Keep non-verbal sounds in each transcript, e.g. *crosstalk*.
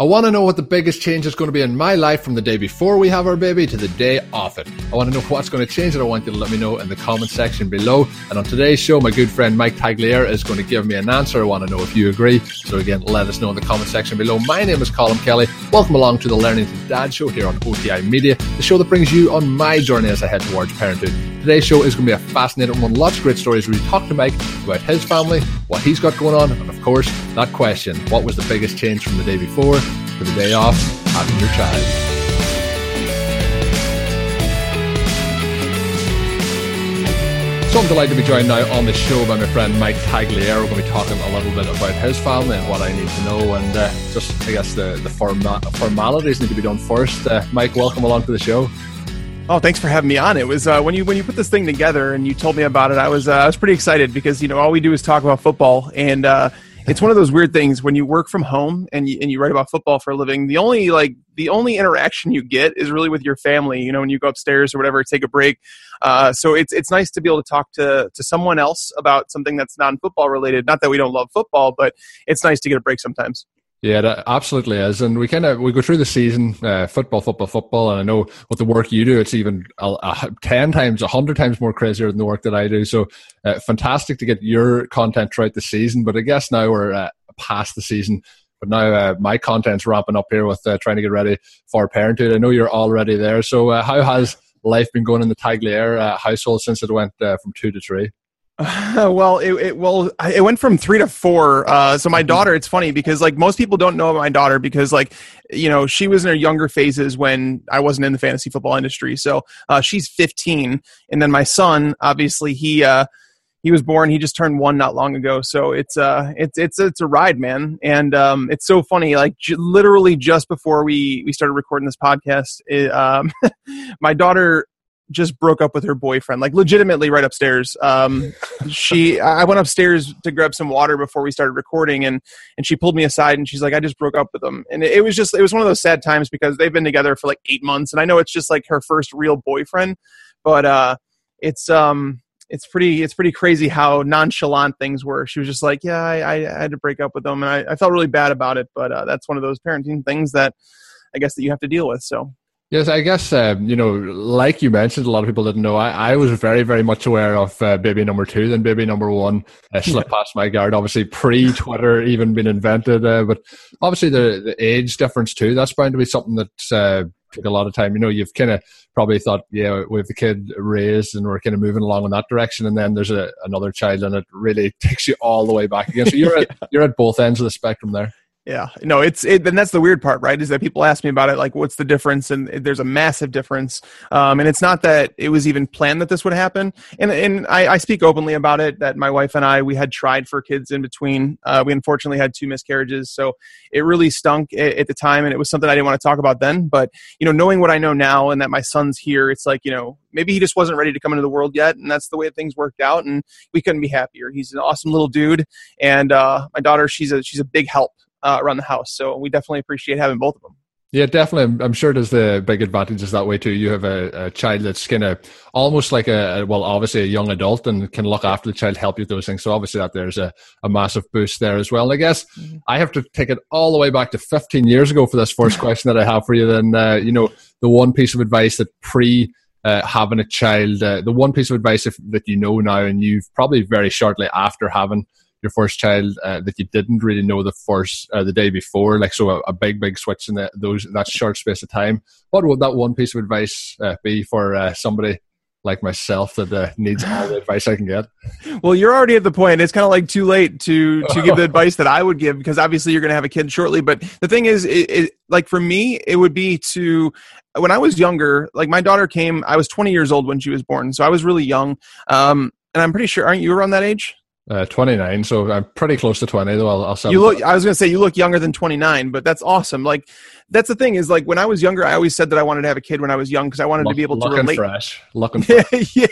I want to know what the biggest change is going to be in my life from the day before we have our baby to the day of it. I want to know what's going to change and I want you to let me know in the comment section below. And on today's show, my good friend Mike Tagliere is going to give me an answer. I want to know if you agree. So again, let us know in the comment section below. My name is Colin Kelly. Welcome along to the Learning to Dad show here on OTI Media, the show that brings you on my journey as I head towards parenthood. Today's show is going to be a fascinating one. Lots of great stories we talk to Mike about his family, what he's got going on, and of course, that question, what was the biggest change from the day before for the day off having your child. So I'm delighted to be joined now on the show by my friend Mike Tagliere. We're going to be talking a little bit about his family and what I need to know, and uh, just I guess the the forma- formalities need to be done first. Uh, Mike, welcome along to the show. Oh, thanks for having me on. It was uh, when you when you put this thing together and you told me about it. I was uh, I was pretty excited because you know all we do is talk about football, and uh, it's one of those weird things when you work from home and you, and you write about football for a living. The only like the only interaction you get is really with your family. You know, when you go upstairs or whatever, take a break. Uh, so it's it's nice to be able to talk to to someone else about something that's non football related. Not that we don't love football, but it's nice to get a break sometimes. Yeah, that absolutely is, and we kind of we go through the season, uh, football, football, football, and I know with the work you do, it's even a, a, ten times, a hundred times more crazier than the work that I do. So, uh, fantastic to get your content throughout the season. But I guess now we're uh, past the season, but now uh, my content's ramping up here with uh, trying to get ready for parenthood. I know you're already there. So, uh, how has life been going in the Tagliere household since it went from two to three? *laughs* well, it, it well it went from three to four. Uh, so my mm-hmm. daughter, it's funny because like most people don't know my daughter because like you know she was in her younger phases when I wasn't in the fantasy football industry. So uh, she's 15, and then my son, obviously he uh, he was born. He just turned one not long ago. So it's uh it's it's it's a ride, man. And um, it's so funny. Like j- literally just before we we started recording this podcast, it, um, *laughs* my daughter just broke up with her boyfriend, like legitimately right upstairs. Um, she, I went upstairs to grab some water before we started recording, and and she pulled me aside and she's like, "I just broke up with him," and it was just, it was one of those sad times because they've been together for like eight months, and I know it's just like her first real boyfriend, but uh, it's um, it's pretty, it's pretty crazy how nonchalant things were. She was just like, "Yeah, I, I had to break up with him," and I, I felt really bad about it, but uh, that's one of those parenting things that I guess that you have to deal with. So Yes, I guess um, you know, like you mentioned, a lot of people didn't know. I, I was very, very much aware of uh, baby number two than baby number one. Uh, *laughs* slipped past my guard, obviously pre Twitter even been invented, uh, but obviously the the age difference too. That's bound to be something that uh, took a lot of time. You know, you've kind of probably thought, yeah, we have the kid raised and we're kind of moving along in that direction, and then there's a, another child, and it really *laughs* takes you all the way back again. So you're *laughs* at you're at both ends of the spectrum there. Yeah, no, it's it, and that's the weird part, right? Is that people ask me about it, like, what's the difference? And there's a massive difference. Um, and it's not that it was even planned that this would happen. And and I, I speak openly about it that my wife and I we had tried for kids in between. Uh, we unfortunately had two miscarriages, so it really stunk at, at the time, and it was something I didn't want to talk about then. But you know, knowing what I know now, and that my son's here, it's like you know, maybe he just wasn't ready to come into the world yet, and that's the way things worked out, and we couldn't be happier. He's an awesome little dude, and uh, my daughter, she's a she's a big help uh, around the house. So we definitely appreciate having both of them. Yeah, definitely. I'm sure there's the big advantages that way too. You have a, a child that's kind of almost like a, well, obviously a young adult and can look after the child, help you with those things. So obviously that there's a, a massive boost there as well. And I guess mm-hmm. I have to take it all the way back to 15 years ago for this first *laughs* question that I have for you. Then, uh, you know, the one piece of advice that pre uh, having a child, uh, the one piece of advice if, that you know now, and you've probably very shortly after having your first child uh, that you didn't really know the first uh, the day before, like so a, a big big switch in that those that short space of time. What would that one piece of advice uh, be for uh, somebody like myself that uh, needs all the advice I can get? *laughs* Well, you're already at the point. It's kind of like too late to to give the *laughs* advice that I would give because obviously you're going to have a kid shortly. But the thing is, it, it, like for me, it would be to when I was younger. Like my daughter came, I was 20 years old when she was born, so I was really young. Um, and I'm pretty sure, aren't you around that age? Uh, 29, so I'm pretty close to 20 though. I'll, I'll you look. I was gonna say you look younger than 29, but that's awesome. Like that's the thing is like when I was younger, I always said that I wanted to have a kid when I was young because I wanted to be able to relate. Fresh, looking *laughs* fresh. yeah,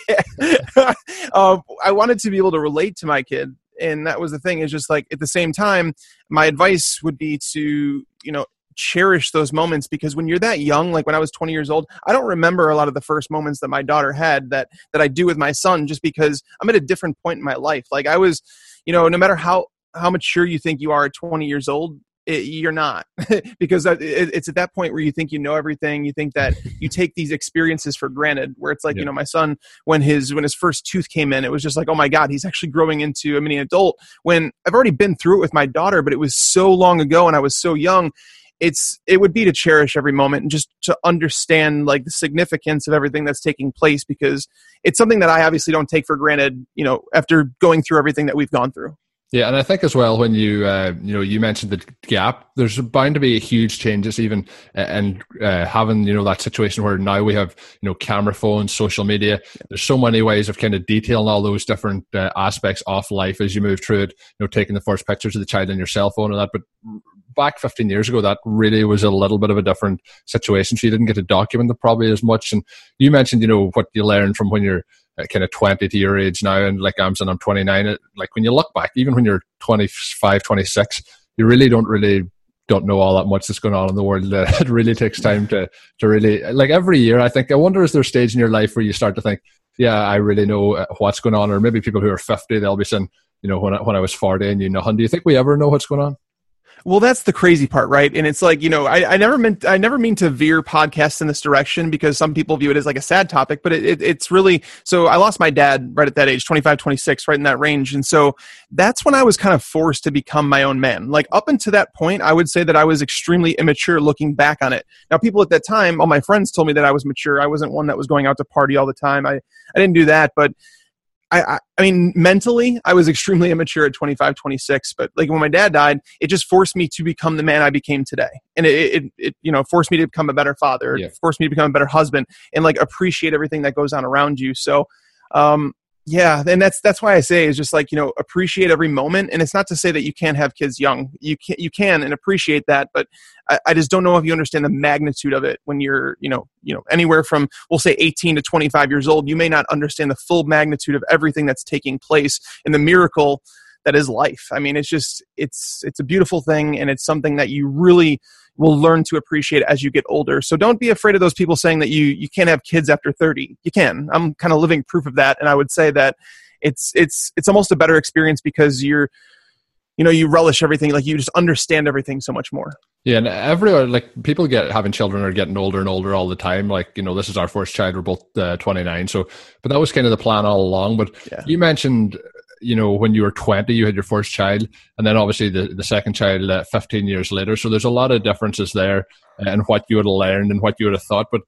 *laughs* uh, I wanted to be able to relate to my kid, and that was the thing. Is just like at the same time, my advice would be to you know cherish those moments because when you're that young like when i was 20 years old i don't remember a lot of the first moments that my daughter had that that i do with my son just because i'm at a different point in my life. Like i was you know no matter how how mature you think you are at 20 years old it, you're not. *laughs* Because it's at that point where you think you know everything you think that *laughs* you take these experiences for granted where it's like yeah. you know my son when his when his first tooth came in it was just like oh my god he's actually growing into a mini adult. When i've already been through it with my daughter but it was so long ago and i was so young it's it would be to cherish every moment and just to understand like the significance of everything that's taking place because it's something that I obviously don't take for granted, you know, after going through everything that we've gone through. Yeah, and I think as well when you uh, you know you mentioned the gap, there's bound to be huge changes even, and uh, having you know that situation where now we have you know camera phones, social media. There's so many ways of kind of detailing all those different uh, aspects of life as you move through it. You know, taking the first pictures of the child on your cell phone and that. But back 15 years ago, that really was a little bit of a different situation. So you didn't get to document it probably as much. And you mentioned you know what you learned from when you're kind of 20 to your age now and like I'm saying I'm 29 like when you look back even when you're 25 26 you really don't really don't know all that much that's going on in the world. *laughs* It really takes time to to really like every year I think I wonder is there a stage in your life where you start to think yeah I really know uh, what's going on or maybe people who are 50 they'll be saying you know when I, when I was 40 and you know do you think we ever know what's going on well, that's the crazy part, right? And it's like, you know, I, I never meant, I never mean to veer podcasts in this direction because some people view it as like a sad topic, but it, it, it's really, so I lost my dad right at that age, 25, 26, right in that range. And so that's when I was kind of forced to become my own man. Like up until that point, I would say that I was extremely immature looking back on it. Now, people at that time, all my friends told me that I was mature. I wasn't one that was going out to party all the time. I, I didn't do that, but I, I, I mean, mentally, I was extremely *laughs* immature at 25, 26. But like when my dad died, it just forced me to become the man I became today, and it, it, it you know, forced me to become a better father, yeah. forced me to become a better husband, and like appreciate everything that goes on around you. So, um, yeah and that's that's why i say is just like you know appreciate every moment and it's not to say that you can't have kids young. You can you can and appreciate that but I, I, just don't know if you understand the magnitude of it when you're you know you know anywhere from we'll say 18 to 25 years old you may not understand the full magnitude of everything that's taking place and the miracle that is life. I mean it's just it's it's a beautiful thing and it's something that you really will learn to appreciate as you get older. So don't be afraid of those people saying that you you can't have kids after 30. You can. I'm kind of living proof of that and I would say that it's it's it's almost a better experience because you're you know you relish everything like you just understand everything so much more yeah and everyone like people get having children are getting older and older all the time like you know this is our first child we're both uh, 29 so but that was kind of the plan all along but yeah. you mentioned you know when you were 20 you had your first child and then obviously the, the second child uh, 15 years later. So there's a lot of differences there and what you would have learned and what you would have thought. But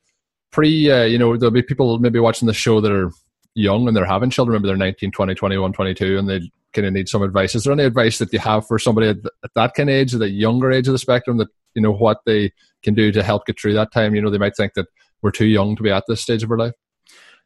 pre uh, you know there'll be people maybe watching the show that are young and they're having children. Maybe they're 19 20 21 22 and they kind of need some advice. Is there any advice that you have for somebody at, at that kind of age at the younger age of the spectrum that you know what they can do to help get through that time? You know they might think that we're too young to be at this stage of our life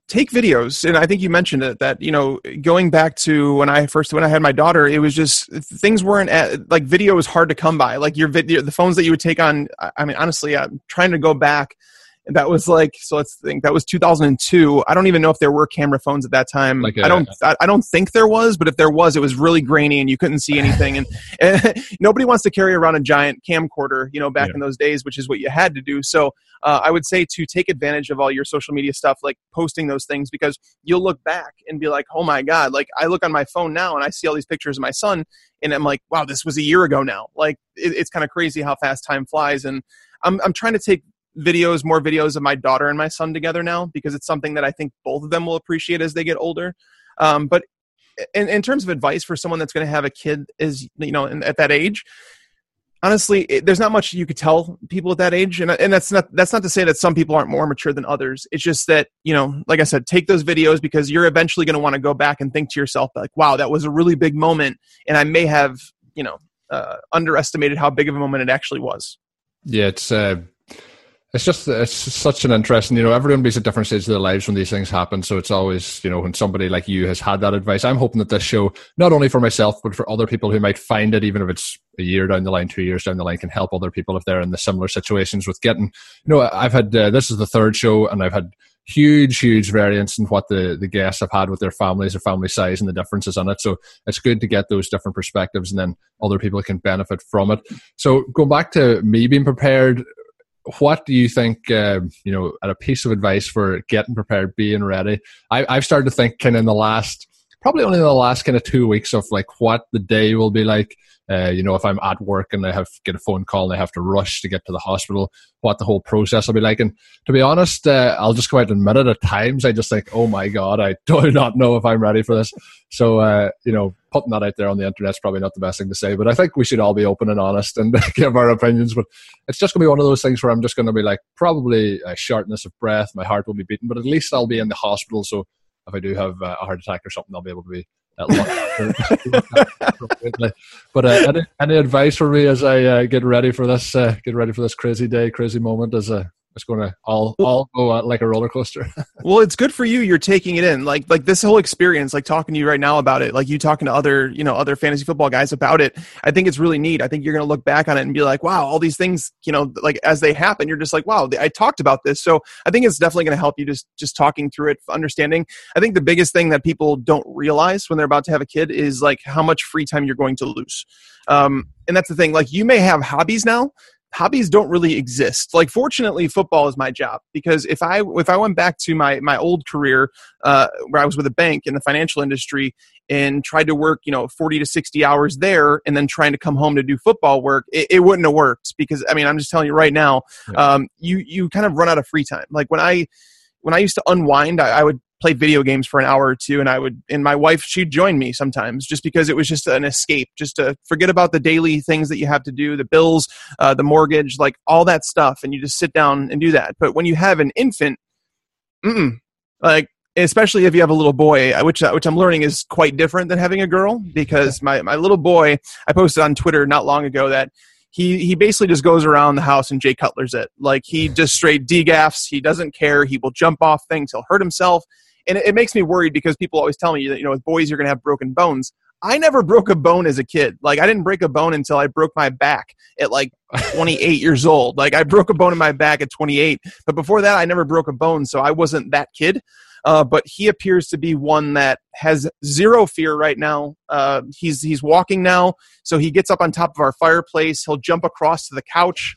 take videos and i think you mentioned it that you know going back to when i first when i had my daughter it was just things weren't at, like video was hard to come by. Like your video the phones that you would take on i mean honestly i'm trying to go back that was like so let's think that was 2002 i don't even know if there were camera phones at that time. Like I don't I, I, don't think there was but if there was it was really grainy and you couldn't see anything. And, *laughs* and nobody wants to carry around a giant camcorder you know back yeah. in those days which is what you had to do. So uh, i would say to take advantage of all your social media stuff like posting those things because you'll look back and be like oh my god. Like i look on my phone now and i see all these pictures of my son and i'm like wow this was a year ago now. Like it, it's kind of crazy how fast time flies. And I'm, I'm trying to take videos, more videos of my daughter and my son together now because it's something that I think both of them will appreciate as they get older. Um, but in, in terms of advice for someone that's going to have a kid is you know in, at that age, honestly, it, there's not much you could tell people at that age, and and that's not that's not to say that some people aren't more mature than others. It's just that you know, like I said, take those videos because you're eventually going to want to go back and think to yourself like, wow, that was a really big moment, and I may have you know uh, underestimated how big of a moment it actually was. Yeah, it's uh, it's just it's such an interesting you know everyone be at different stages of their lives when these things happen. So it's always you know when somebody like you has had that advice i'm hoping that this show not only for myself but for other people who might find it even if it's a year down the line two years down the line can help other people if they're in the similar situations with getting you know i've had uh, this is the third show and i've had huge huge variance in what the the guests have had with their families their family size and the differences in it. So it's good to get those different perspectives and then other people can benefit from it. So going back to me being prepared what do you think uh, you know at a piece of advice for getting prepared being ready? I, have started to think kind of in the last probably only in the last kind of two weeks of like what the day will be like. Uh, you know, if I'm at work and I have get a phone call and I have to rush to get to the hospital, what the whole process will be like. And to be honest, uh, I'll just go out and admit it. At times, I just think, oh my god, I *laughs* do not know if I'm ready for this. So, uh, you know, putting that out there on the internet is probably not the best thing to say. But I think we should all be open and honest and *laughs* give our opinions. But it's just to be one of those things where I'm just to be like, probably a shortness of breath. My heart will be beating, but at least I'll be in the hospital. So if I do have uh, a heart attack or something, I'll be able to be *laughs* but uh, any, any, advice for me as I uh, get ready for this uh, get ready for this crazy day, crazy moment as a it's going to all all go like a roller coaster. *laughs* well, it's good for you. You're taking it in, like like this whole experience, like talking to you right now about it, like you talking to other you know other fantasy football guys about it. I think it's really neat. I think you're going to look back on it and be like, wow, all these things, you know, like as they happen, you're just like, wow, I talked about this. So I think it's definitely going to help you just just talking through it, understanding. I think the biggest thing that people don't realize when they're about to have a kid is like how much free time you're going to lose. Um, and that's the thing. Like you may have hobbies now hobbies don't really exist. Like fortunately, football is my job because if I if I went back to my my old career uh, where I was with a bank in the financial industry and tried to work you know 40 to 60 hours there and then trying to come home to do football work it, it wouldn't have worked because i mean i'm just telling you right now um, you you kind of run out of free time like when i when i used to unwind I, I would play video games for an hour or two and i would and my wife she'd join me sometimes just because it was just an escape just to forget about the daily things that you have to do the bills uh, the mortgage like all that stuff and you just sit down and do that but when you have an infant like especially if you have a little boy which uh, which i'm learning is quite different than having a girl because my, my little boy i posted on twitter not long ago that he he basically just goes around the house and Jay Cutler's it. Like he just straight degaffs. He doesn't care. He will jump off things. He'll hurt himself and it, it makes me worried because people always tell me that you know with boys you're going to have broken bones. I never broke a bone as a kid. Like I didn't break a bone until I broke my back at like *laughs* 28 years old. Like I broke a bone in my back at 28, but before that I never broke a bone, so I wasn't that kid. Uh, but he appears to be one that has zero fear right now. Uh, he's he's walking now, so he gets up on top of our fireplace. He'll jump across to the couch.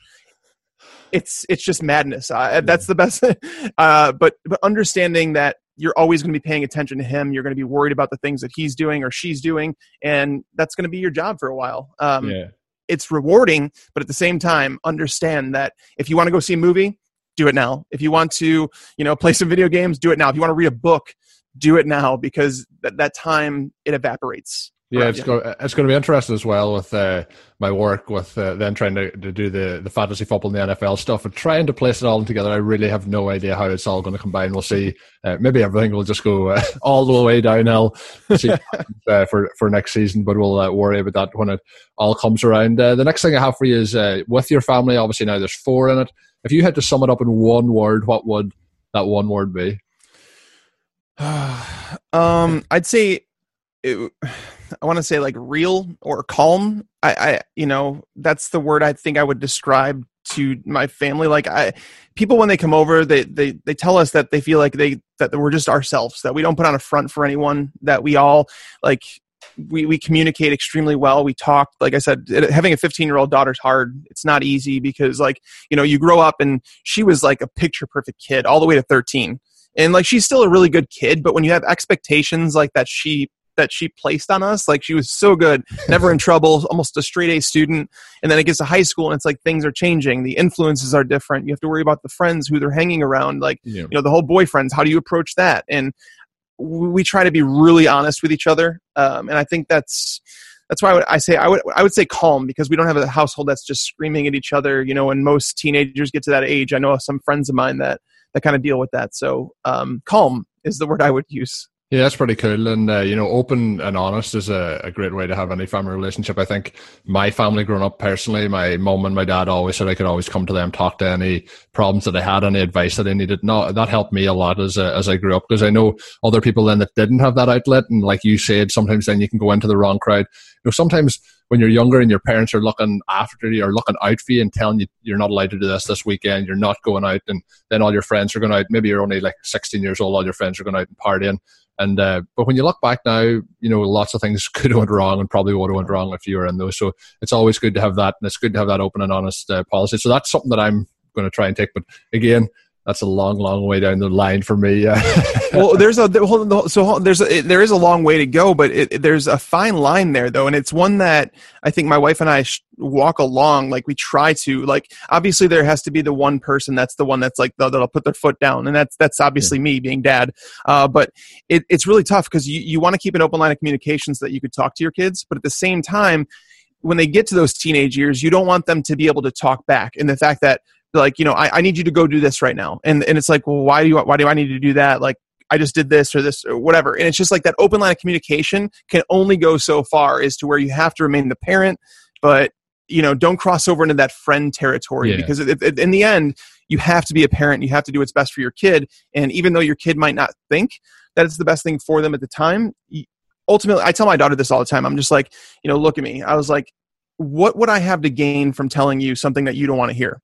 It's it's just madness. Uh, that's the best. *laughs* Uh, but but understanding that you're always going to be paying attention to him. You're going to be worried about the things that he's doing or she's doing, and that's going to be your job for a while. Um, yeah. It's rewarding, but at the same time, understand that if you want to go see a movie, do it now. If you want to, you know, play some video games, do it now. If you want to read a book, do it now because that, that time it evaporates. Yeah, it's yeah. going it's going to be interesting as well with uh, my work with uh, then trying to, to do the, the fantasy football and the NFL stuff and trying to place it all together. I really have no idea how it's all going to combine. We'll see. Uh, maybe everything will just go uh, *laughs* all the way downhill *laughs* uh, for for next season, but we'll uh, worry about that when it all comes around. the next thing I have for you is with your family. Obviously, now there's four in it. If you had to sum it up in one word, what would that one word be? *sighs* um, I'd say. It, I want to say like real or calm. I, I, you know, that's the word I think I would describe to my family. Like I, people when they come over, they they they tell us that they feel like they that we're just ourselves, that we don't put on a front for anyone, that we all like we we communicate extremely well. We talk, like I said, having a 15 year old daughter's hard. It's not easy because like you know you grow up and she was like a picture perfect kid all the way to 13 and like she's still a really good kid but when you have expectations like that she that she placed on us. Like she was so good, never in trouble, almost a straight A student. And then it gets to high school and it's like things are changing. The influences are different. You have to worry about the friends who they're hanging around. Like, yeah. you know, the whole boyfriends, how do you approach that? And we try to be really honest with each other. Um, and I think that's, that's why I, would, I say I would I would say calm because we don't have a household that's just screaming at each other. You know, when most teenagers get to that age, I know some friends of mine that that kind of deal with that. So um, calm is the word I would use. Yeah, that's pretty cool. And, uh, you know, open and honest is a, a, great way to have any family relationship. I think my family growing up personally, my mom and my dad always said I could always come to them, talk to any problems that I had, any advice that I needed. No, that helped me a lot as, a, as I grew up because I know other people then that didn't have that outlet. And like you said, sometimes then you can go into the wrong crowd. You know, sometimes when you're younger and your parents are looking after you or looking out for you and telling you you're not allowed to do this this weekend, you're not going out, and then all your friends are going out. Maybe you're only like 16 years old, all your friends are going out and partying and uh, but when you look back now, you know lots of things *laughs* could have went wrong and probably would have went wrong if you were in those. So it's always good to have that, and it's good to have that open and honest uh, policy. So that's something that I'm going to try and take. But again, that's a long, long way down the line for me. Yeah. *laughs* well, there's a so there's a, there is a long way to go, but it, there's a fine line there though, and it's one that I think my wife and I walk along. Like we try to like obviously there has to be the one person that's the one that's like that'll put their foot down, and that's that's obviously yeah. me being dad. Uh, but it, it's really tough because you you want to keep an open line of communication so that you could talk to your kids, but at the same time when they get to those teenage years, you don't want them to be able to talk back. And the fact that like you know I, I need you to go do this right now and and it's like well why do you why do i need to do that like I just did this or this or whatever. And it's just like that open line of communication can only go so far as to where you have to remain the parent, but you know, don't cross over into that friend territory yeah. because it, it, in the end, you have to be a parent. You have to do what's best for your kid. And even though your kid might not think that it's the best thing for them at the time, ultimately, I tell my daughter this all the time. I'm just like, you know, look at me. I was like, what would I have to gain from telling you something that you don't want to hear?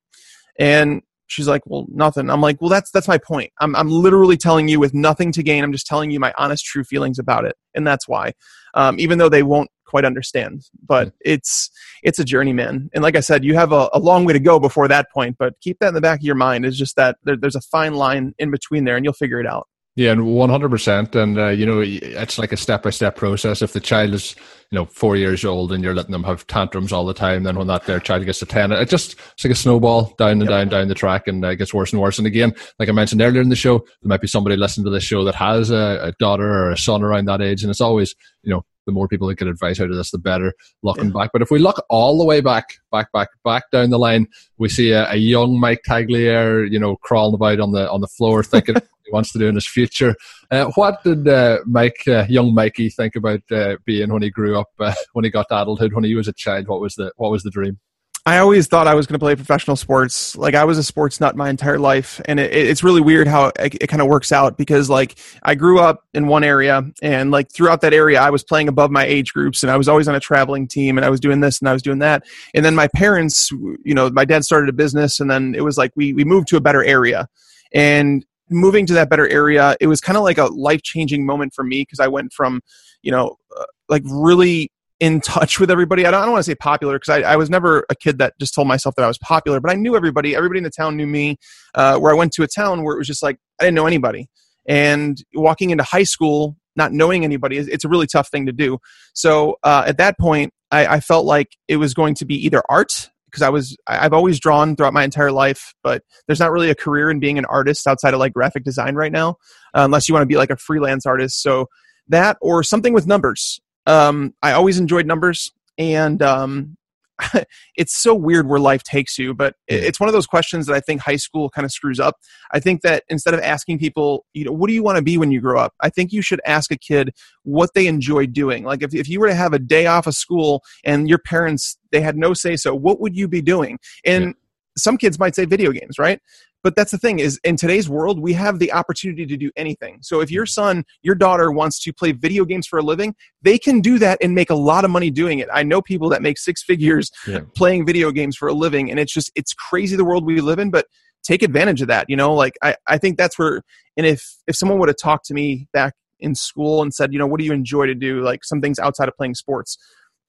And she's like, well, nothing. I'm like, well, that's, that's my point. I'm, I'm literally telling you with nothing to gain. I'm just telling you my honest, true feelings about it. And that's why, um, even though they won't quite understand, but it's, it's a journey, man. And like I said, you have a, a long way to go before that point, but keep that in the back of your mind is just that there, there's a fine line in between there and you'll figure it out. Yeah, and one hundred percent, and uh, you know it's like a step by step process. If the child is you know four years old and you're letting them have tantrums all the time, then when that their child gets to ten, it just it's like a snowball down and yep. down down the track, and uh, it gets worse and worse. And again, like I mentioned earlier in the show, there might be somebody listening to this show that has a, a daughter or a son around that age, and it's always you know the more people that get advice out of this, the better looking yeah. back. But if we look all the way back, back, back, back down the line, we see a, a young Mike Tagliere, you know, crawling about on the on the floor, thinking he wants to do in his future. Uh, what did uh, Mike, uh, young Mikey, think about uh, being when he grew up, uh, *laughs* when he got to adulthood, when he was a child? What was the what was the dream? I always thought I was going to play professional sports. Like I was a sports nut my entire life, and it, it's really weird how it, it kind of works out because like I grew up in one area, and like throughout that area, I was playing above my age groups, and I was always on a traveling team, and I was doing this and I was doing that, and then my parents, you know, my dad started a business, and then it was like we we moved to a better area, and moving to that better area, it was kind of like a life changing moment for me because I went from, you know, uh, like really in touch with everybody. I don't, don't want to say popular because I, I, was never a kid that just told myself that I was popular, but I knew everybody. Everybody in the town knew me. Uh, where I went to a town where it was just like I didn't know anybody, and walking into high school not knowing anybody, it's a really tough thing to do. So uh, at that point, I, I felt like it was going to be either art because I was I've always drawn throughout my entire life, but there's not really a career in being an artist outside of like graphic design right now, uh, unless you want to be like a freelance artist. So that or something with numbers. Um, I always enjoyed numbers, and um, *laughs* it's so weird where life takes you. But mm. it's one of those questions that I think high school kind of screws up. I think that instead of asking people, you know, what do you want to be when you grow up? I think you should ask a kid what they enjoy doing. Like if if you were to have a day off of school and your parents they had no say so, what would you be doing? And yeah. some kids might say video games, right? But that's the thing is in today's world we have the opportunity to do anything. So if your son your daughter wants to play video games for a living they can do that and make a lot of money doing it. I know people that make six figures yeah. playing video games for a living and it's just it's crazy the world we live in but take advantage of that you know? Like i, I think that's where and if if someone would have talked to me back in school and said you know what do you enjoy to do? Like some things outside of playing sports.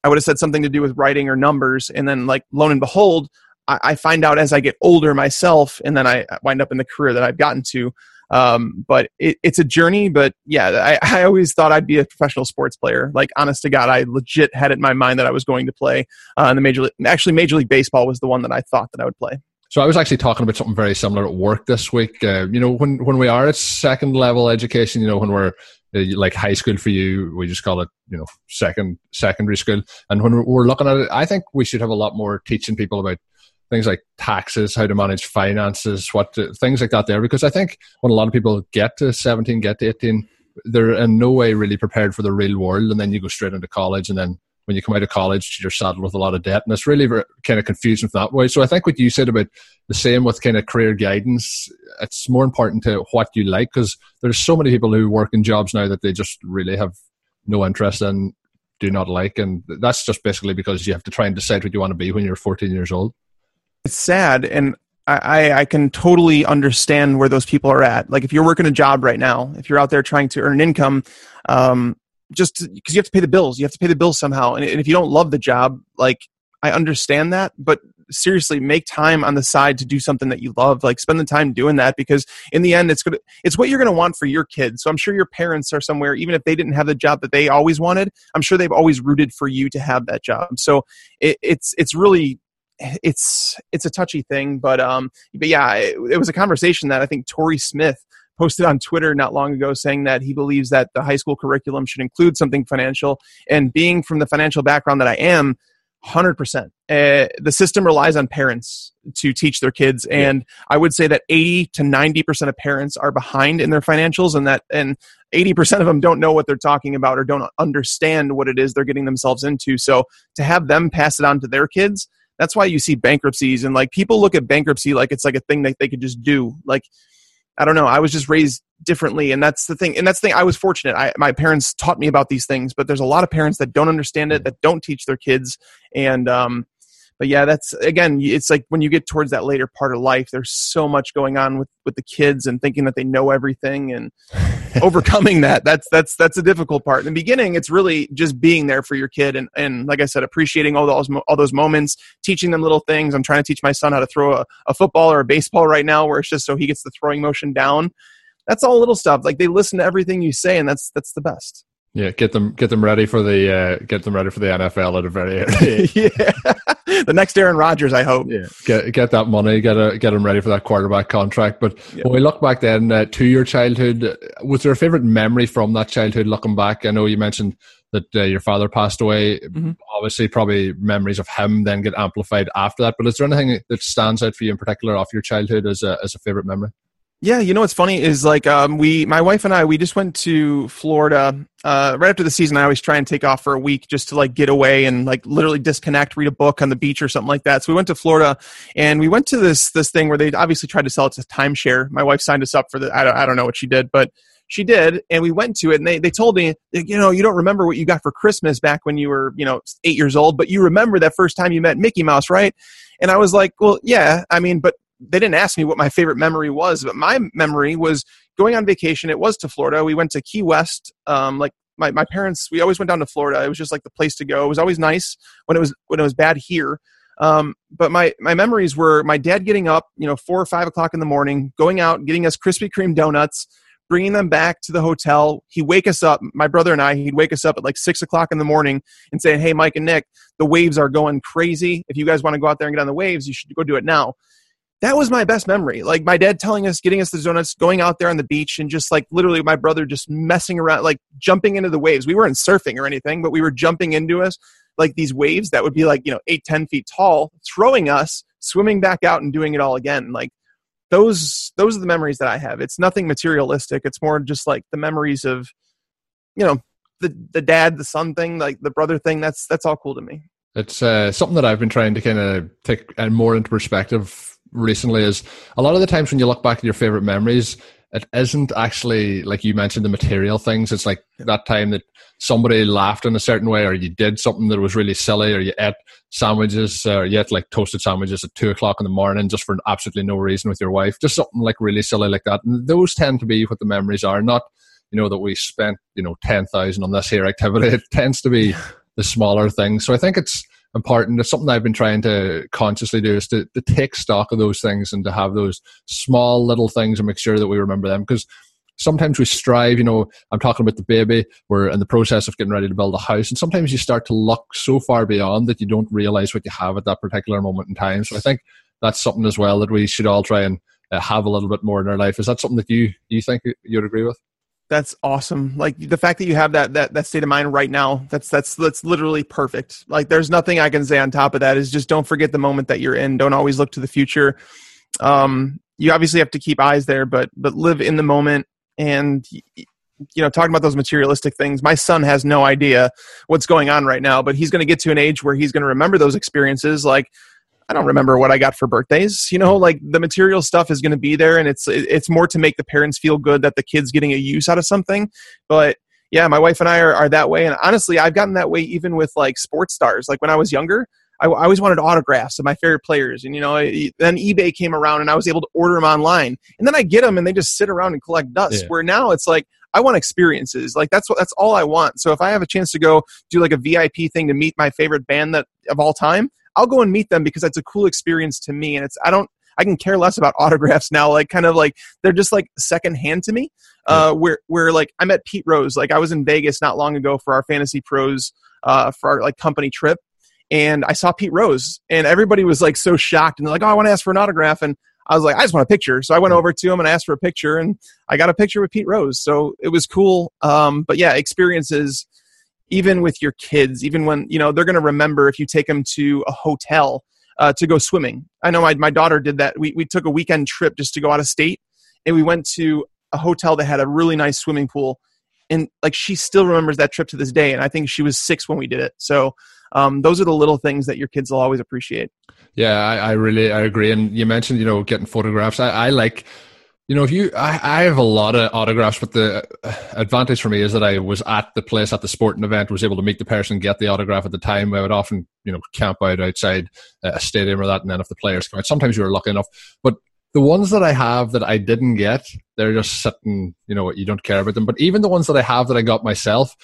I would have said something to do with writing or numbers, and then like lo and behold, I, I find out as I get older myself, and then I wind up in the career that I've gotten to. Um, but it, it's a journey. But yeah, I, *laughs* I, always thought I'd be a professional sports player. Like, honest to God, I legit had it in my mind that I was going to play uh, in the major. League, actually, Major League Baseball was the one that I thought that I would play. So I was actually talking about something very similar at work this week. Uh, you know, when when we are at second level education, you know, when we're uh, like high school for you, we just call it, you know, second secondary school. And when we're looking at it, I think we should have a lot more teaching people about things like taxes, how to manage finances, what to, things like that there. Because I think when a lot of people get to 17, get to 18, they're in no way really prepared for the real world. And then you go straight into college. And then when you come out of college, you're saddled with a lot of debt. And it's really kind of confusing that way. So I think what you said about the same with kind of career guidance, it's more important to what you like because there's so many people who work in jobs now that they just really have no interest in, do not like. And that's just basically because you have to try and decide what you want to be when you're 14 years old it's sad and I, I can totally understand where those people are at. Like if you're working a job right now, if you're out there trying to earn an income, um, just because you have to pay the bills, you have to pay the bills somehow. And, and if you don't love the job, like I understand that, but seriously make time on the side to do something that you love like spend the time doing that because in the end it's gonna it's what you're gonna want for your kids so i'm sure your parents are somewhere even if they didn't have the job that they always wanted i'm sure they've always rooted for you to have that job so it, it's it's really it's it's a touchy thing but um but yeah it, it was a conversation that i think Torrey Smith posted on Twitter not long ago saying that he believes that the high school curriculum should include something financial. And being from the financial background that I am, 100%. Uh, the system relies on parents to teach their kids and yeah. i would say that 80 to 90% of parents are behind in their financials and that and 80% of them don't know what they're talking about or don't understand what it is they're getting themselves into so to have them pass it on to their kids that's why you see bankruptcies and like people look at bankruptcy like it's like a thing that they could just do like I don't know. I was just raised differently, and that's the thing. And that's the thing. I was fortunate. I, my parents taught me about these things, but there's a lot of parents that don't understand it, that don't teach their kids, and um, but yeah, that's again, it's like when you get towards that later part of life, there's so much going on with with the kids and thinking that they know everything and *laughs* overcoming that. That's that's that's a difficult part. In the beginning, it's really just being there for your kid and and like I said, appreciating all those all those moments, teaching them little things. I'm trying to teach my son how to throw a, a football or a baseball right now, where it's just so he gets the throwing motion down. That's all little stuff. Like they listen to everything you say, and that's that's the best. Yeah, get them get them ready for the uh, get them ready for the NFL at a very early *laughs* yeah, *laughs* the next Aaron Rodgers, I hope. Yeah, get get that money, get a, get them ready for that quarterback contract. But yeah. when we look back then uh, to your childhood, was there a favorite memory from that childhood? Looking back, I know you mentioned that uh, your father passed away. Mm-hmm. Obviously, probably memories of him then get amplified after that. But is there anything that stands out for you in particular off your childhood as a as a favorite memory? Yeah, you know what's funny is like um, we, my wife and I, we just went to Florida uh, right after the season. I always try and take off for a week just to like get away and like literally disconnect, read a book on the beach or something like that. So we went to Florida and we went to this this thing where they obviously tried to sell it to timeshare. My wife signed us up for the. I don't, I don't know what she did, but she did, and we went to it. And they they told me, you know, you don't remember what you got for Christmas back when you were you know eight years old, but you remember that first time you met Mickey Mouse, right? And I was like, well, yeah. I mean, but they didn't ask me what my favorite memory was, but my memory was going on vacation. It was to Florida. We went to Key West. Um, like my, my parents, we always went down to Florida. It was just like the place to go. It was always nice when it was when it was bad here. Um, but my my memories were my dad getting up, you know, four or five o'clock in the morning, going out, getting us Krispy Kreme donuts, bringing them back to the hotel. He'd wake us up, my brother and I. He'd wake us up at like six o'clock in the morning and say, "Hey, Mike and Nick, the waves are going crazy. If you guys want to go out there and get on the waves, you should go do it now." That was my best memory. Like my dad telling us, getting us the donuts, going out there on the beach, and just like literally my brother just messing around, like jumping into the waves. We weren't surfing or anything, but we were jumping into us like these waves that would be like you know eight, ten feet tall, throwing us, swimming back out, and doing it all again. Like those, those are the memories that I have. It's nothing materialistic. It's more just like the memories of, you know, the the dad, the son thing, like the brother thing. That's that's all cool to me. It's uh, something that I've been trying to kind of take uh, more into perspective recently is a lot of the times when you look back at your favorite memories, it isn't actually like you mentioned the material things. It's like that time that somebody laughed in a certain way, or you did something that was really silly, or you ate sandwiches, or you ate like toasted sandwiches at two o'clock in the morning just for absolutely no reason with your wife. Just something like really silly like that. And those tend to be what the memories are, not you know that we spent you know ten thousand on this here activity. *laughs* It tends to be the smaller things. So I think it's important. It's something I've been trying to consciously do is to, to take stock of those things and to have those small little things and make sure that we remember them because sometimes we strive, you know, I'm talking about the baby, we're in the process of getting ready to build a house, and sometimes you start to look so far beyond that you don't realize what you have at that particular moment in time. So I think that's something as well that we should all try and uh, have a little bit more in our life. Is that something that you you think you'd agree with? That's awesome. Like the fact that you have that that that state of mind right now that's that's that's literally perfect. Like there's nothing i can say on top of that is just don't forget the moment that you're in. Don't always look to the future. Um you obviously have to keep eyes there but but live in the moment and you know talking about those materialistic things my son has no idea what's going on right now but he's going to get to an age where he's going to remember those experiences. Like I don't remember what I got for birthdays. You know, like the material stuff is going to be there, and it's it's more to make the parents feel good that the kid's getting a use out of something. But yeah, my wife and I are, are that way, and honestly, I've gotten that way even with like sports stars. Like when I was younger, I, I always wanted autographs of my favorite players, and you know, then eBay came around, and I was able to order them online, and then I get them, and they just sit around and collect dust. Yeah. Where now it's like I want experiences. Like that's what that's all I want. So if I have a chance to go do like a VIP thing to meet my favorite band that of all time, I'll go and meet them because that's a cool experience to me. And it's I don't I can care less about *laughs* autographs now. Like kind of like they're just like secondhand to me. Uh, where where like I met Pete Rose. Like I was in Vegas not long ago for our Fantasy Pros uh, for our like company trip, and I saw Pete Rose, and everybody was like so shocked, and they're like, "Oh, I want to ask for an autograph," and I was like, "I just want a picture." So I went over to him and asked for a picture, and I got a picture with Pete Rose. So it was cool. Um, but yeah, experiences, even with your kids, even when you know they're going to remember if you take them to a hotel uh, to go swimming. I know my my daughter did that. We we took a weekend trip just to go out of state, and we went to a hotel that had a really nice swimming pool and like she still remembers that trip to this day and i think she was six when we did it so um, those are the little things that your kids will always appreciate yeah I, I really i agree and you mentioned you know getting photographs i, I like you know, if you, I, I have a lot of autographs, but the advantage for me is that I was at the place at the sporting event, was able to meet the person, get the autograph at the time. I would often, you know, camp out outside a stadium or that, and then if the players come out, sometimes you were lucky enough. But the ones that I have that I didn't get, they're just sitting, you know, you don't care about them. But even the ones that I have that I got myself,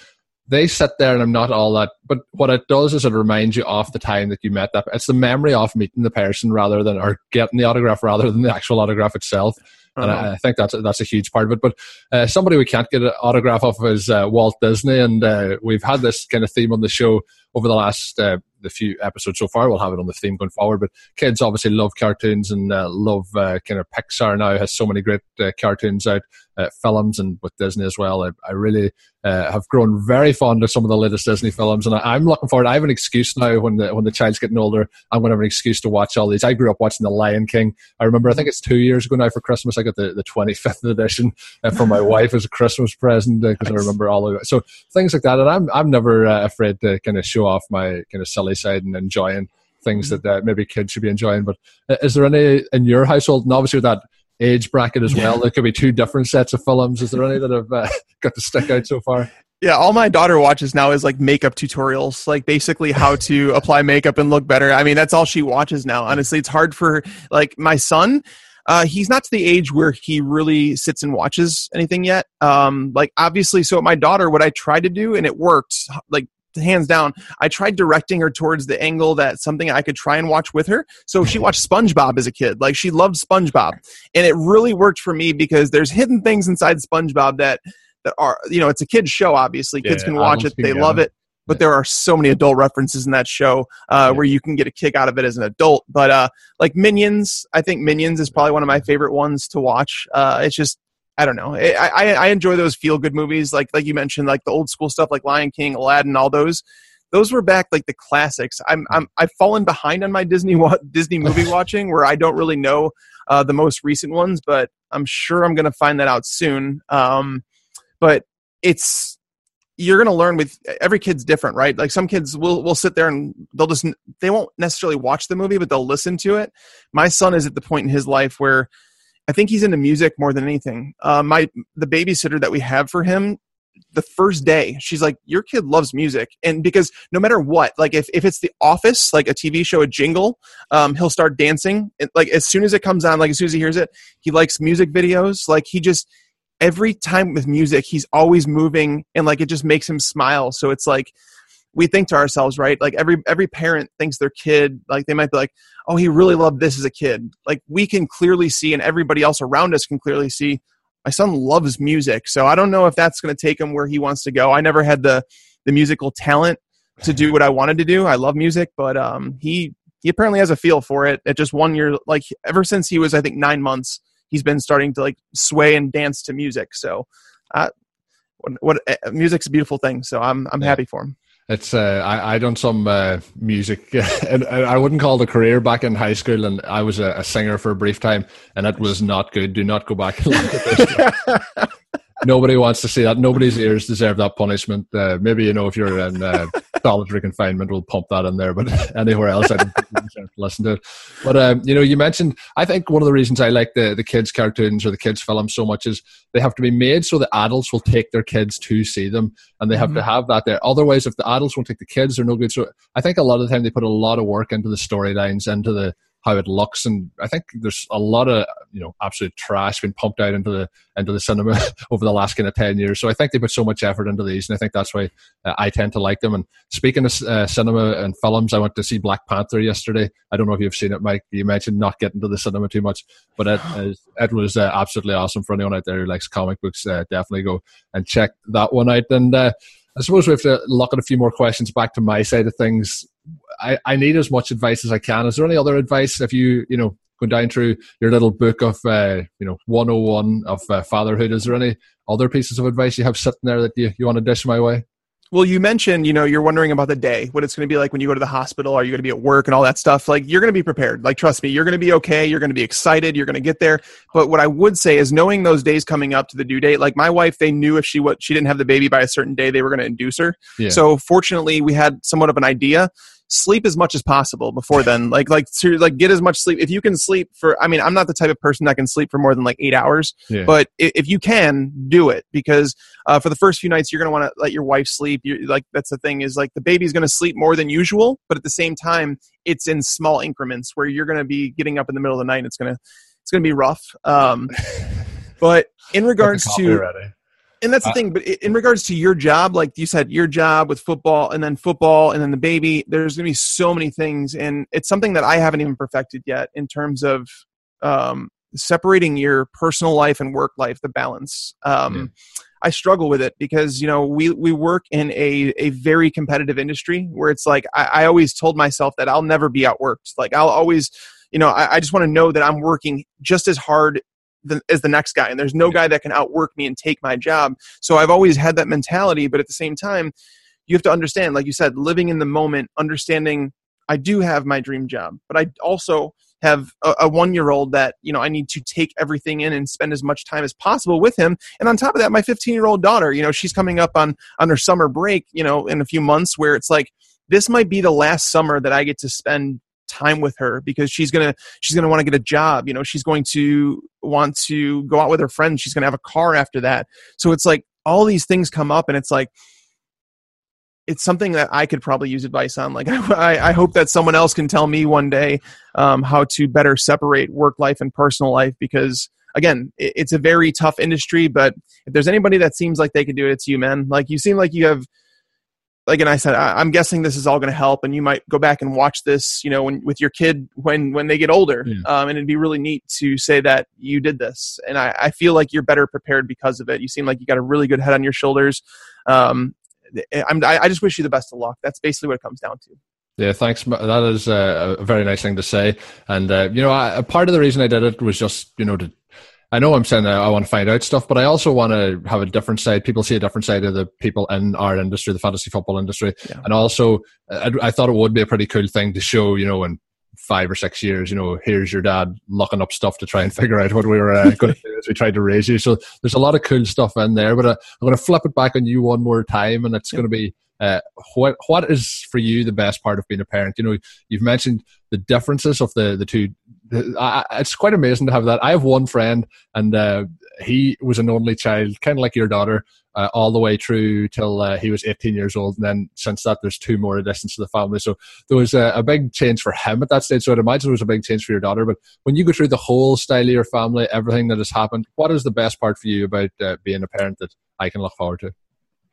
they sit there and I'm not all that. But what it does is it reminds you of the time that you met that. It's the memory of meeting the person rather than, or getting the autograph rather than the actual autograph itself. And uh-huh. I, I, think that's that's a huge part of it. But uh, somebody we can't get an autograph of is uh, Walt Disney, and uh, we've had this kind of theme on the show over the last uh, the few episodes so far. We'll have it on the theme going forward. But kids obviously love cartoons and uh, love uh, kind of Pixar now has so many great uh, cartoons out, uh, films, and with Disney as well. I, I really uh, have grown very fond of some of the latest Disney films, and I, am looking forward. I have an excuse now when the when the child's getting older. I'm going to have an excuse to watch all these. I grew up watching The Lion King. I remember, I think it's two years ago now for Christmas. I got the, the 25th *laughs* edition uh, for my wife as a Christmas present because nice. I remember all of it. So things like that, and I'm I'm never afraid to kind of show off my kind of silly side and enjoying things mm-hmm. that uh, maybe kids should be enjoying. But uh, is there any in your household, and obviously with that age bracket as well, there could be two different sets of films. Is there any that have uh, *laughs* got to stick out so far? Yeah, all my daughter watches now is like makeup tutorials, like basically how *laughs* to apply makeup and look better. I mean, that's all she watches now. Honestly, it's hard for like my son. Uh, he's not to the age where he really sits and watches anything yet. Um, like obviously, so my daughter, what I tried to do and it worked, like hands down. I tried directing her towards the angle that something I could try and watch with her. So she watched SpongeBob as a kid. Like she loved SpongeBob. And it really worked for me because there's hidden things inside SpongeBob that that are, you know, it's a kid's show obviously. Kids yeah, can watch it. They love it. But there are so many adult references in that show uh, yeah. where you can get a kick out of it as an adult. But uh, like Minions, I think Minions is probably one of my favorite ones to watch. Uh, it's just I don't know. I, I, I enjoy those feel good movies, like like you mentioned, like the old school stuff, like Lion King, Aladdin, all those. Those were back like the classics. I'm I'm I've fallen behind on my Disney Disney movie *laughs* watching, where I don't really know uh, the most recent ones, but I'm sure I'm going to find that out soon. Um, but it's you're going to learn with every kid's different right like some kids will will sit there and they'll just they won't necessarily watch the movie but they'll listen to it my son is at the point in his life where I think he's into music more than anything. Uh, my the babysitter that we have for him, the first day, she's like, "Your kid loves music," and because no matter what, like if if it's The Office, like a TV show, a jingle, um, he'll start dancing. It, like as soon as it comes on, like as soon as he hears it, he likes music videos. Like he just every time with music, he's always moving, and like it just makes him smile. So it's like we think to ourselves, right? Like every every parent thinks their kid, like they might be like, "Oh, he really loved this as a kid." Like we can clearly see, and everybody else around us can clearly see. My son loves music, so I don't know if that's going to take him where he wants to go. I never had the the musical talent to do what I wanted to do. I love music, but um, he he apparently has a feel for it. At just one year, like ever since he was, I think, nine months, he's been starting to like sway and dance to music. So, uh, what, what uh, music's a beautiful thing. So I'm I'm yeah. happy for him. It's uh, I I done some uh, music, *laughs* and I wouldn't call it a career back in high school, and I was a, a singer for a brief time, and it was not good. Do not go back *laughs* and look at this. Nobody wants to see that. Nobody's ears deserve that punishment. Uh, maybe you know if you're in uh, solitary confinement, we'll pump that in there. But *laughs* anywhere else, I don't deserve to listen to it. But um, you know, you mentioned. I think one of the reasons I like the the kids cartoons or the kids films so much is they have to be made so the adults will take their kids to see them, and they have mm-hmm. to have that there. Otherwise, if the adults won't take the kids, they're no good. So I think a lot of the time they put a lot of work into the storylines, into the how it looks. And I think there's a lot of you know absolute trash being pumped out into the into the cinema *laughs* over the last kind of ten years. So I think they put so much effort into these, and I think that's why uh, I tend to like them. And speaking of uh, cinema and films, I went to see Black Panther yesterday. I don't know if you've seen it, Mike. You mentioned not getting to the cinema too much, but it *gasps* it was uh, absolutely awesome for anyone out there who likes comic books. Uh, definitely go and check that one out. And uh, I suppose we have to look at a few more questions back to my side of things. I, I need as much advice as I can. Is there any other advice if you, you know, going down through your little book of, uh, you know, 101 of uh, fatherhood, is there any other pieces of advice you have sitting there that you, you want to dish my way? Well, you mentioned, you know, you're wondering about the day, what it's going to be like when you go to the hospital. Are you going to be at work and all that stuff? Like, you're going to be prepared. Like, trust me, you're going to be okay. You're going to be excited. You're going to get there. But what I would say is knowing those days coming up to the due date, like my wife, they knew if she what she didn't have the baby by a certain day, they were going to induce her. Yeah. So fortunately, we had somewhat of an idea sleep as much as possible before then. Like like to like get as much sleep. If you can sleep for, I mean, I'm not the type of person that can sleep for more than like eight hours. Yeah. But if you can, do it because uh, for the first few nights you're gonna want to let your wife sleep. you like that's the thing is like the baby's gonna sleep more than usual, but at the same time it's in small increments where you're gonna be getting up in the middle of the night. and It's gonna it's gonna be rough. Um, *laughs* but in regards to and that's the uh, thing but in regards to your job like you said your job with football and then football and then the baby there's going to be so many things and it's something that i haven't even perfected yet in terms of um, separating your personal life and work life the balance um, yeah. i struggle with it because you know we we work in a, a very competitive industry where it's like I, I always told myself that i'll never be outworked like i'll always you know I, I just want to know that i'm working just as hard the, as the next guy and there's no guy that can outwork me and take my job. So i've always had that mentality but at the same time you have to understand like you said living in the moment understanding i do have my dream job but i also have a, a one year old that you know i need to take everything in and spend as much time as possible with him. And on top of that my 15 year old daughter you know she's coming up on on her summer break you know in a few months where it's like this might be the last summer that i get to spend time with her because she's gonna she's gonna want to get a job you know she's going to want to go out with her friends she's gonna have a car after that so it's like all these things come up and it's like it's something that I could probably use advice on. Like, *laughs* I, I hope that someone else can tell me one day um, how to better separate work life and personal life because, again, it, it's a very tough industry. But if there's anybody that seems like they could do it, it's you, man. Like, you seem like you have like and I said, I, am guessing this is all going to help, and you might go back and watch this, you know, when, with your kid when when they get older, yeah. um, and it'd be really neat to say that you did this. And I, I, feel like you're better prepared because of it. You seem like you got a really good head on your shoulders. Um, I'm, I, I just wish you the best of luck. That's basically what it comes down to. Yeah, thanks. That is a very nice thing to say. And uh, you know, I, part of the reason I did it was just you know to I know I'm saying that I want to find out stuff, but I also want to have a different side. People see a different side of the people in our industry, the fantasy football industry, yeah. and also I, I, thought it would be a pretty cool thing to show. You know, in five or six years, you know, here's your dad looking up stuff to try and *laughs* figure out what we were uh, going to do as we tried to raise you. So there's a lot of cool stuff in there. But uh, I'm going to flip it back on you one more time, and it's yeah. going to be uh, what what is for you the best part of being a parent? You know, you've mentioned the differences of the the two. I, it's quite amazing to have that. I have one friend, and uh, he was an only child, kind of like your daughter, uh, all the way through till uh, he was 18 years old. And then since that, there's two more additions to the family. So there was a, a, big change for him at that stage. So I'd imagine it was a big change for your daughter. But when you go through the whole style of your family, everything that has happened, what is the best part for you about uh, being a parent that I can look forward to?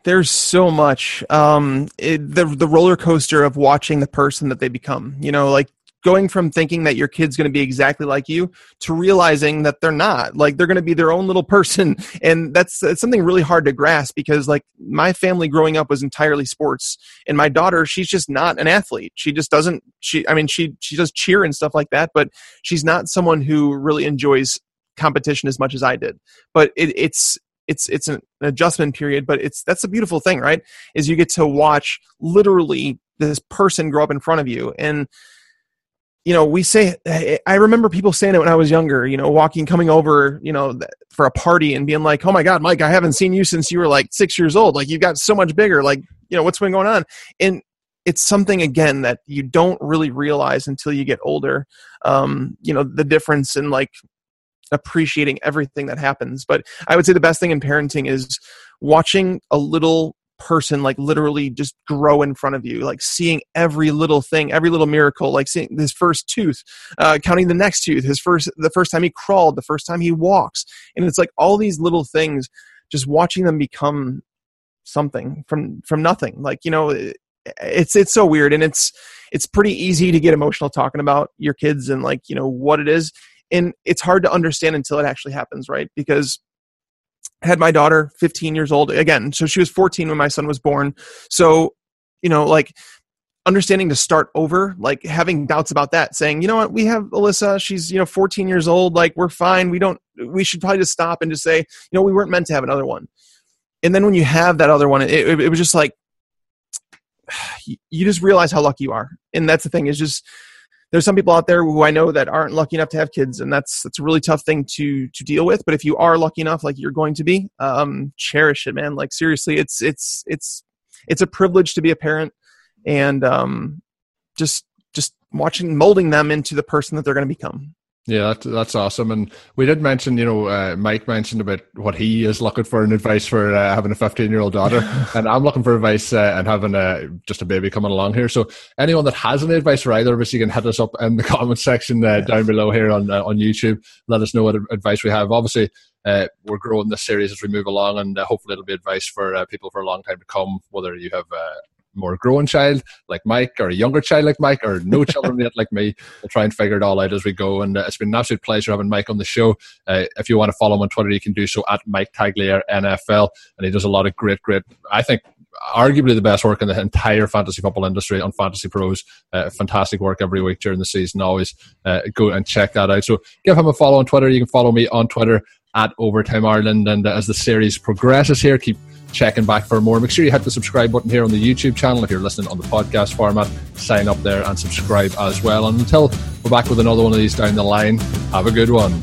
there's so much um it, the the roller coaster of watching the person that they become you know like going from thinking that your kid's going to be exactly like you to realizing that they're not. Like they're going to be their own little person. *laughs* And that's, that's something really hard to grasp because like my family growing up was entirely sports. And my daughter she's just not an athlete. She just doesn't she i mean she she does cheer and stuff like that but she's not someone who really enjoys competition as much as i did. But it, it's it's it's an adjustment period but it's that's a beautiful thing right? Is you get to watch literally this person grow up in front of you. And you know we say i remember people saying it when i was younger you know walking coming over you know for a party and being like oh my god mike i haven't seen you since you were like six years old. Like you've got so much bigger. Like you know what's been going on? And it's something again that you don't really realize until you get older um, you know the difference in like appreciating everything that happens. But I would say the best thing in parenting is watching a little person like literally just grow in front of you like seeing every little thing every little miracle like seeing his first tooth uh, counting the next tooth his first the first time he crawled the first time he walks. And it's like all these little things just watching them become something from from nothing. Like you know it's it's so weird and it's it's pretty easy to get emotional talking about your kids and like you know what it is. And it's hard to understand until it actually happens right? Because had my daughter 15 years old again so she was 14 when my son was born. So you know like understanding to start over like having doubts about that saying you know what? We have alyssa. She's you know 14 years old. Like we're fine. We don't we should probably just stop and just say you know we weren't meant to have another one. And then when you have that other one it, it, it was just like *sighs* you just realize how lucky you are. And that's the thing. Is just there's some people out there who I know that aren't lucky enough to have kids, and that's that's a really tough thing to to deal with. But if you are lucky enough, like you're going to be, um, cherish it, man. Like seriously, it's it's it's it's a privilege to be a parent, and um, just just watching molding them into the person that they're going to become. Yeah, that's, that's awesome. And we did mention, you know, uh, Mike mentioned about what he is looking for in advice for uh, having a 15 year old daughter. *laughs* and I'm looking for advice uh, and having a, just a baby coming along here. So anyone that has any advice for either of us, you can hit us up in the *laughs* comment section uh, down below here on, uh, on YouTube. Let us know what advice we have. Obviously, uh, we're growing this series as we move along, and uh, hopefully it'll be advice for uh, people for a long time to come. Whether you have more growing child like Mike or a younger child like Mike or no children yet like me. We'll try and figure it all out as we go. And uh, it's been an absolute pleasure having Mike on the show. Uh, if you want to follow him on Twitter, you can do so at Mike Tagliere NFL. And he does a lot of great, great, I think, arguably the best work in the entire fantasy football industry on Fantasy Pros. Uh, fantastic work every week during the season. Always uh, go and check that out. So give him a follow on Twitter. You can follow me on Twitter at Overtime Ireland. And uh, as the series progresses here, keep checking back for more. Make sure you hit the subscribe button here on the YouTube channel. If you're listening on the podcast format, sign up there and subscribe as well. And until we're back with another one of these down the line, have a good one.